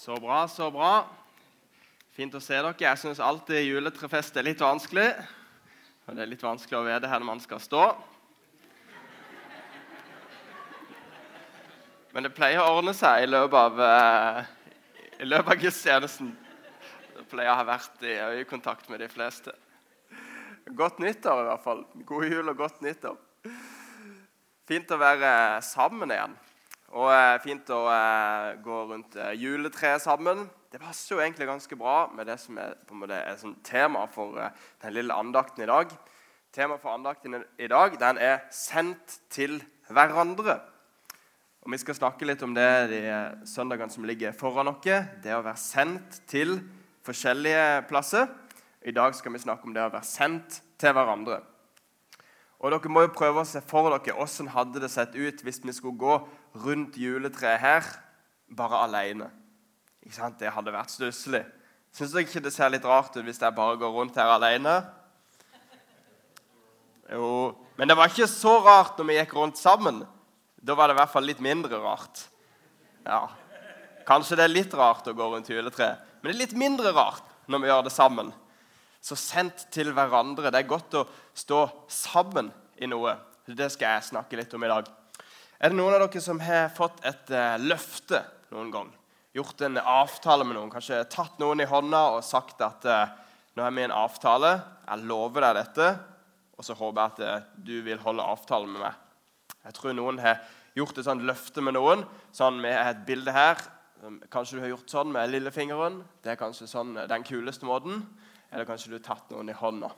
Så bra, så bra. Fint å se dere. Jeg syns alltid juletrefest er litt vanskelig. Og det er litt vanskelig å vite hvor man skal stå. Men det pleier å ordne seg i løpet av, eh, i løpet av gudstjenesten. Det pleier å ha vært i øyekontakt med de fleste. Godt nyttår, i hvert fall. God jul og godt nyttår. Fint å være sammen igjen. Og eh, fint å eh, gå rundt eh, juletreet sammen. Det passer jo egentlig ganske bra med det som er, måte, er sånn tema for eh, den lille andakten i dag. Temaet for andakten i dag den er 'sendt til hverandre'. Og Vi skal snakke litt om det de søndagene som ligger foran oss. Det å være sendt til forskjellige plasser. I dag skal vi snakke om det å være sendt til hverandre. Og Dere må jo prøve å se for dere hvordan hadde det sett ut hvis vi skulle gå rundt juletreet her bare sant? Det hadde vært stusslig. Syns dere ikke det ser litt rart ut hvis jeg bare går rundt her alene? Jo, Men det var ikke så rart når vi gikk rundt sammen. Da var det i hvert fall litt mindre rart. Ja, Kanskje det er litt rart å gå rundt juletreet, men det er litt mindre rart når vi gjør det sammen. Så sendt til hverandre. Det er godt å stå sammen i noe. Det skal jeg snakke litt om i dag. Er det noen av dere som har fått et uh, løfte noen gang? Gjort en avtale med noen? Kanskje tatt noen i hånda og sagt at uh, nå har vi en avtale, jeg lover deg dette, og så håper jeg at uh, du vil holde avtalen med meg. Jeg tror noen har gjort et sånt løfte med noen. sånn Vi har et bilde her. Kanskje du har gjort sånn med lillefingeren. Det er kanskje sånn den kuleste måten. Eller kanskje du har tatt noen i hånda.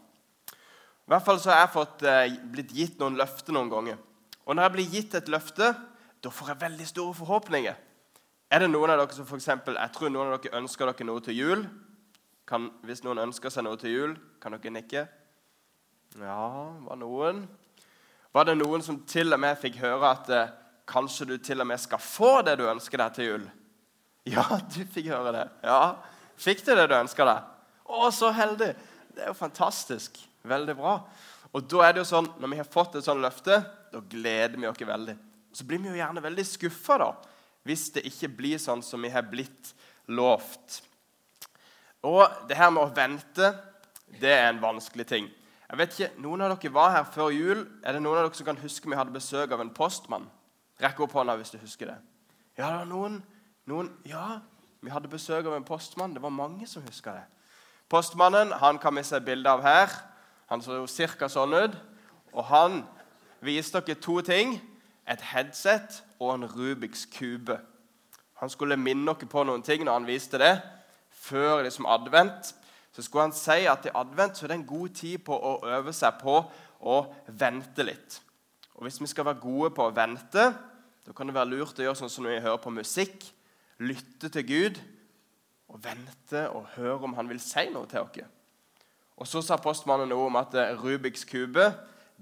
I hvert fall så har jeg fått, eh, blitt gitt noen løfter noen ganger. Og når jeg blir gitt et løfte, da får jeg veldig store forhåpninger. Er det noen av dere som for eksempel, Jeg tror noen av dere ønsker dere noe til jul. Kan, hvis noen ønsker seg noe til jul, kan dere nikke? Ja, var noen? Var det noen som til og med fikk høre at eh, kanskje du til og med skal få det du ønsker deg til jul? Ja, du fikk høre det. Ja, Fikk du det du ønska deg? Å, så heldig! Det er jo fantastisk. Veldig bra. Og da er det jo sånn, Når vi har fått et sånt løfte, da gleder vi oss veldig. Så blir vi jo gjerne veldig skuffa hvis det ikke blir sånn som vi har blitt lovt. Og det her med å vente, det er en vanskelig ting. Jeg vet ikke, Noen av dere var her før jul. Er det noen av dere som kan huske vi hadde besøk av en postmann? Rekk opp hånda hvis du husker det. Ja, det var noen, noen Ja, vi hadde besøk av en postmann. Det var mange som huska det. Postmannen han kan vi se bilde av her. Han så jo ca. sånn ut. Og han viste dere to ting. Et headset og en Rubiks kube. Han skulle minne dere på noen ting når han viste det. Før liksom advent så skulle han si at i advent så er det en god tid på å øve seg på å vente litt. Og Hvis vi skal være gode på å vente, da kan det være lurt å gjøre sånn som når vi hører på musikk. Lytte til Gud og vente og høre om han vil si noe til oss. Og Så sa postmannen noe om at eh, Rubiks kube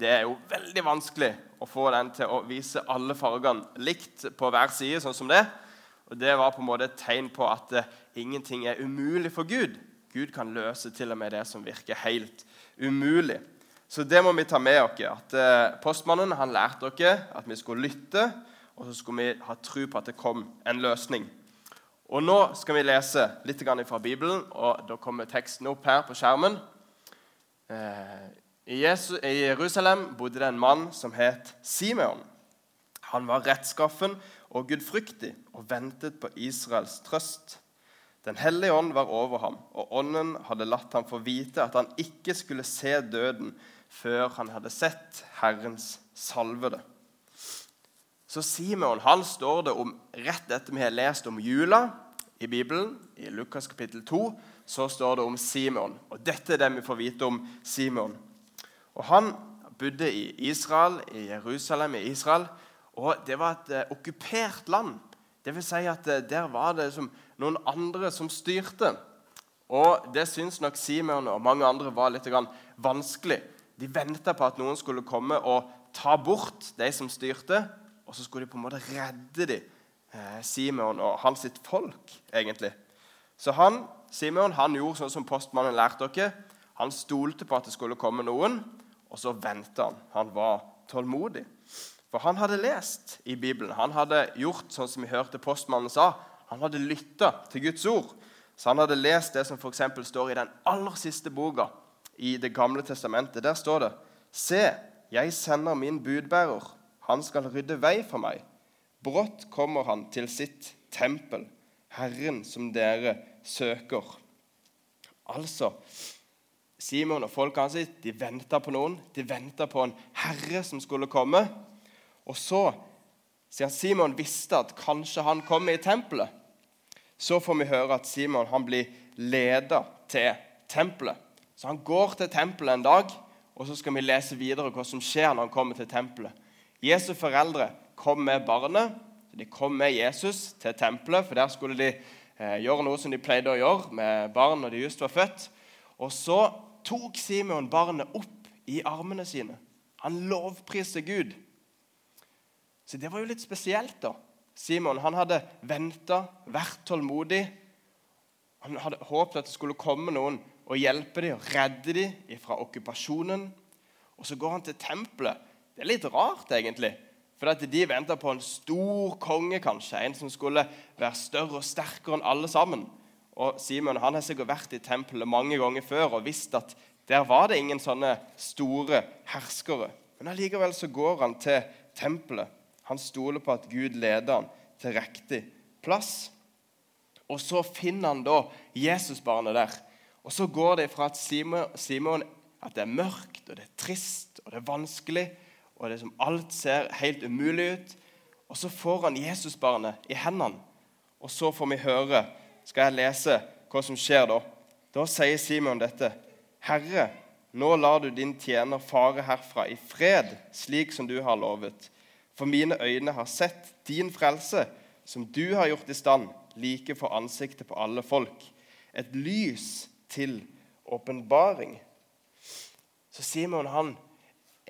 det er jo veldig vanskelig å få den til å vise alle fargene likt på hver side. sånn som Det Og det var på en måte et tegn på at uh, ingenting er umulig for Gud. Gud kan løse til og med det som virker helt umulig. Så det må vi ta med oss. At uh, Postmannen han lærte oss at vi skulle lytte, og så skulle vi ha tro på at det kom en løsning. Og Nå skal vi lese litt fra Bibelen, og da kommer teksten opp her på skjermen. Eh, I Jerusalem bodde det en mann som het Simeon. Han var rettskaffen og gudfryktig og ventet på Israels trøst. Den hellige ånd var over ham, og ånden hadde latt ham få vite at han ikke skulle se døden før han hadde sett Herrens salvede. Så Simeon han står det om rett etter vi har lest om jula i Bibelen, i Lukas kapittel 2, så står det om Simon. Og Dette er det vi får vite om Simon. Og Han bodde i Israel, i Jerusalem i Israel. Og Det var et uh, okkupert land. Det vil si at uh, Der var det som noen andre som styrte. Og Det syns nok Simon og mange andre var litt vanskelig. De venta på at noen skulle komme og ta bort de som styrte, og så skulle de på en måte redde dem, eh, Simon og hans sitt folk. egentlig. Så han, Simon han gjorde sånn som postmannen lærte dere. Han stolte på at det skulle komme noen, og så venta han. Han var tålmodig. For han hadde lest i Bibelen. Han hadde gjort sånn som vi hørte postmannen sa. han hadde lytta til Guds ord. Så han hadde lest det som f.eks. står i den aller siste boka i Det gamle testamentet. Der står det Se, jeg sender min budbærer. Han skal rydde vei for meg. Brått kommer han til sitt tempel, Herren som dere søker. Altså Simon og folket hans de venta på noen. De venta på en herre som skulle komme. Og så, siden Simon visste at kanskje han kom i tempelet, så får vi høre at Simon han blir leda til tempelet. Så han går til tempelet en dag, og så skal vi lese videre hva som skjer når han kommer til tempelet. Jesu foreldre kom med barnet. De kom med Jesus til tempelet, for der skulle de eh, gjøre noe som de pleide å gjøre med barn når de just var født. Og så tok Simon barnet opp i armene sine. Han lovpriste Gud. Så det var jo litt spesielt, da. Simon han hadde venta, vært tålmodig. Han hadde håpet at det skulle komme noen og hjelpe dem og redde dem fra okkupasjonen. Og så går han til tempelet. Det er litt rart, egentlig. For de venta på en stor konge, kanskje. En som skulle være større og sterkere enn alle sammen. Og Simon han har sikkert vært i tempelet mange ganger før og visst at der var det ingen sånne store herskere. Men allikevel så går han til tempelet. Han stoler på at Gud leder han til riktig plass. Og så finner han da Jesusbarnet der. Og så går det fra at Simon, Simon at det er mørkt og det er trist og det er vanskelig, og det er som alt ser helt umulig ut. Og så får han Jesusbarnet i hendene. Og så får vi høre, skal jeg lese hva som skjer da. Da sier Simon dette. Herre, nå lar du din tjener fare herfra i fred, slik som du har lovet. For mine øyne har sett din frelse, som du har gjort i stand, like for ansiktet på alle folk. Et lys til åpenbaring. Så Simon han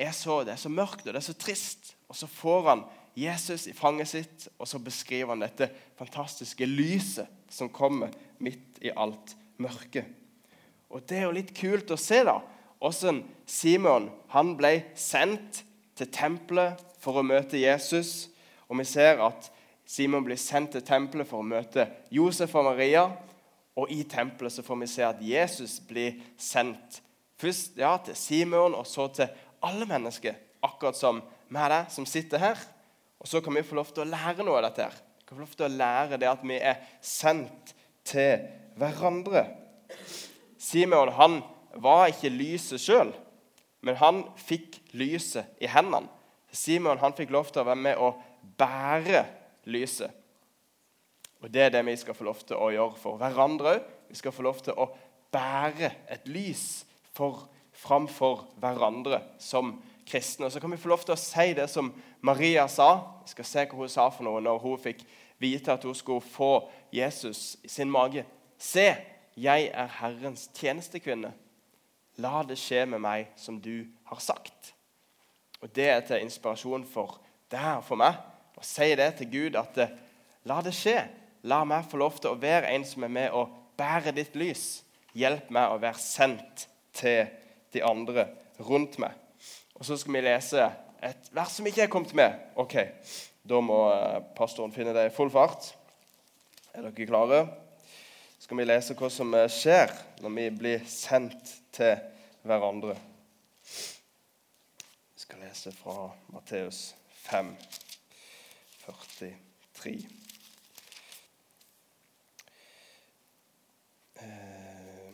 er så, det er så mørkt og det er så trist. Og så får han Jesus i fanget sitt, og så beskriver han dette fantastiske lyset som kommer midt i alt mørket. Og Det er jo litt kult å se da, hvordan Simon han ble sendt til tempelet for å møte Jesus. Og vi ser at Simon blir sendt til tempelet for å møte Josef og Maria. Og i tempelet så får vi se at Jesus blir sendt først ja, til Simon og så til alle mennesker. Akkurat som med deg som sitter her. Og så kan vi få lov til å lære noe av dette. her. Vi kan få lov til å lære det at vi er sendt til hverandre. Simon han var ikke lyset sjøl, men han fikk lyset i hendene. Simon han fikk lov til å være med og bære lyset. Og Det er det vi skal få lov til å gjøre for hverandre òg. Vi skal få lov til å bære et lys for, framfor hverandre som kristne. Og Så kan vi få lov til å si det som Maria sa. Vi skal se hva hun sa for noe når hun fikk vite at hun skulle få Jesus i sin mage. Se, jeg er Herrens tjenestekvinne. La det skje med meg som du har sagt. Og Det er til inspirasjon for deg og for meg. Å si det til Gud at eh, la det skje. La meg få lov til å være en som er med og bære ditt lys. Hjelp meg å være sendt til de andre rundt meg. Og Så skal vi lese et vers som ikke er kommet med. Ok, Da må eh, pastoren finne det i full fart. Er dere klare? Så skal vi lese hva som eh, skjer når vi blir sendt til hverandre Vi skal lese fra Matteus 5, 43. Eh,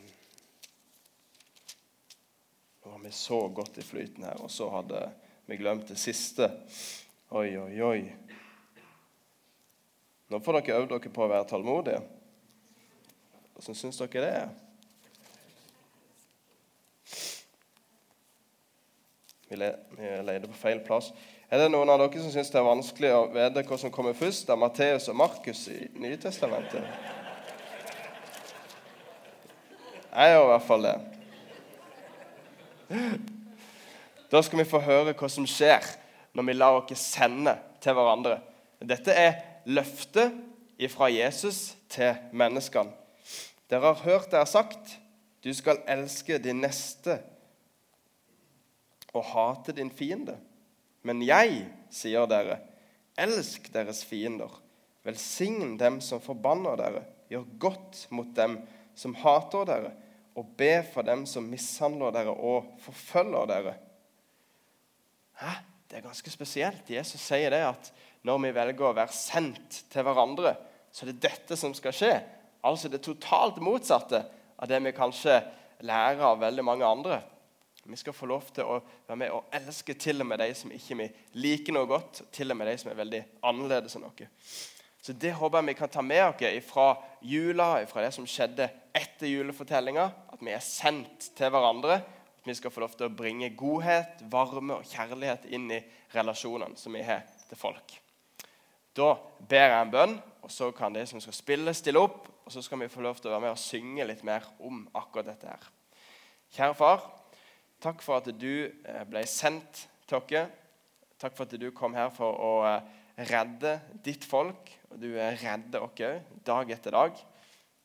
nå har vi så godt i flyten her, og så hadde vi glemt det siste. Oi, oi, oi. Nå får dere øvd dere på å være tålmodige. Hvordan syns dere det er? Vi, leter på feil plass. Er det noen av dere som syns det er vanskelig å vite hva som kommer først av Matteus og Markus i Nytestamentet? Jeg gjør i hvert fall det. Da skal vi få høre hva som skjer når vi lar oss sende til hverandre. Dette er løftet fra Jesus til menneskene. Dere har hørt det er sagt du skal elske din neste og hate din fiende. Men jeg, sier dere, elsk deres fiender. Velsign dem som forbanner dere. Gjør godt mot dem som hater dere, og be for dem som mishandler dere og forfølger dere. Hæ? Det er ganske spesielt. Jesus sier det at når vi velger å være sendt til hverandre, så er det dette som skal skje. Altså det totalt motsatte av det vi kanskje lærer av veldig mange andre. Vi skal få lov til å være med og elske til og med de som ikke vi liker noe godt, til og med de som er veldig annerledes enn oss. Så Det håper jeg vi kan ta med oss fra jula, fra det som skjedde etter julefortellinga. At vi er sendt til hverandre. At vi skal få lov til å bringe godhet, varme og kjærlighet inn i relasjonene som vi har til folk. Da ber jeg en bønn, og så kan de som skal spille, stille opp. Og så skal vi få lov til å være med og synge litt mer om akkurat dette her. Kjære far, takk for at du eh, ble sendt til oss. Takk for at du kom her for å eh, redde ditt folk. Og du eh, redder oss òg, dag etter dag.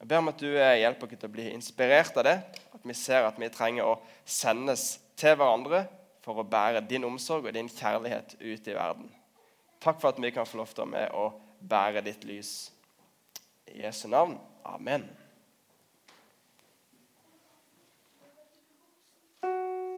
Jeg ber om at du hjelper oss til å bli inspirert av det. At vi ser at vi trenger å sendes til hverandre for å bære din omsorg og din kjærlighet ut i verden. Takk for at vi kan få lov til å med å bære ditt lys. I Jesu navn. Amen.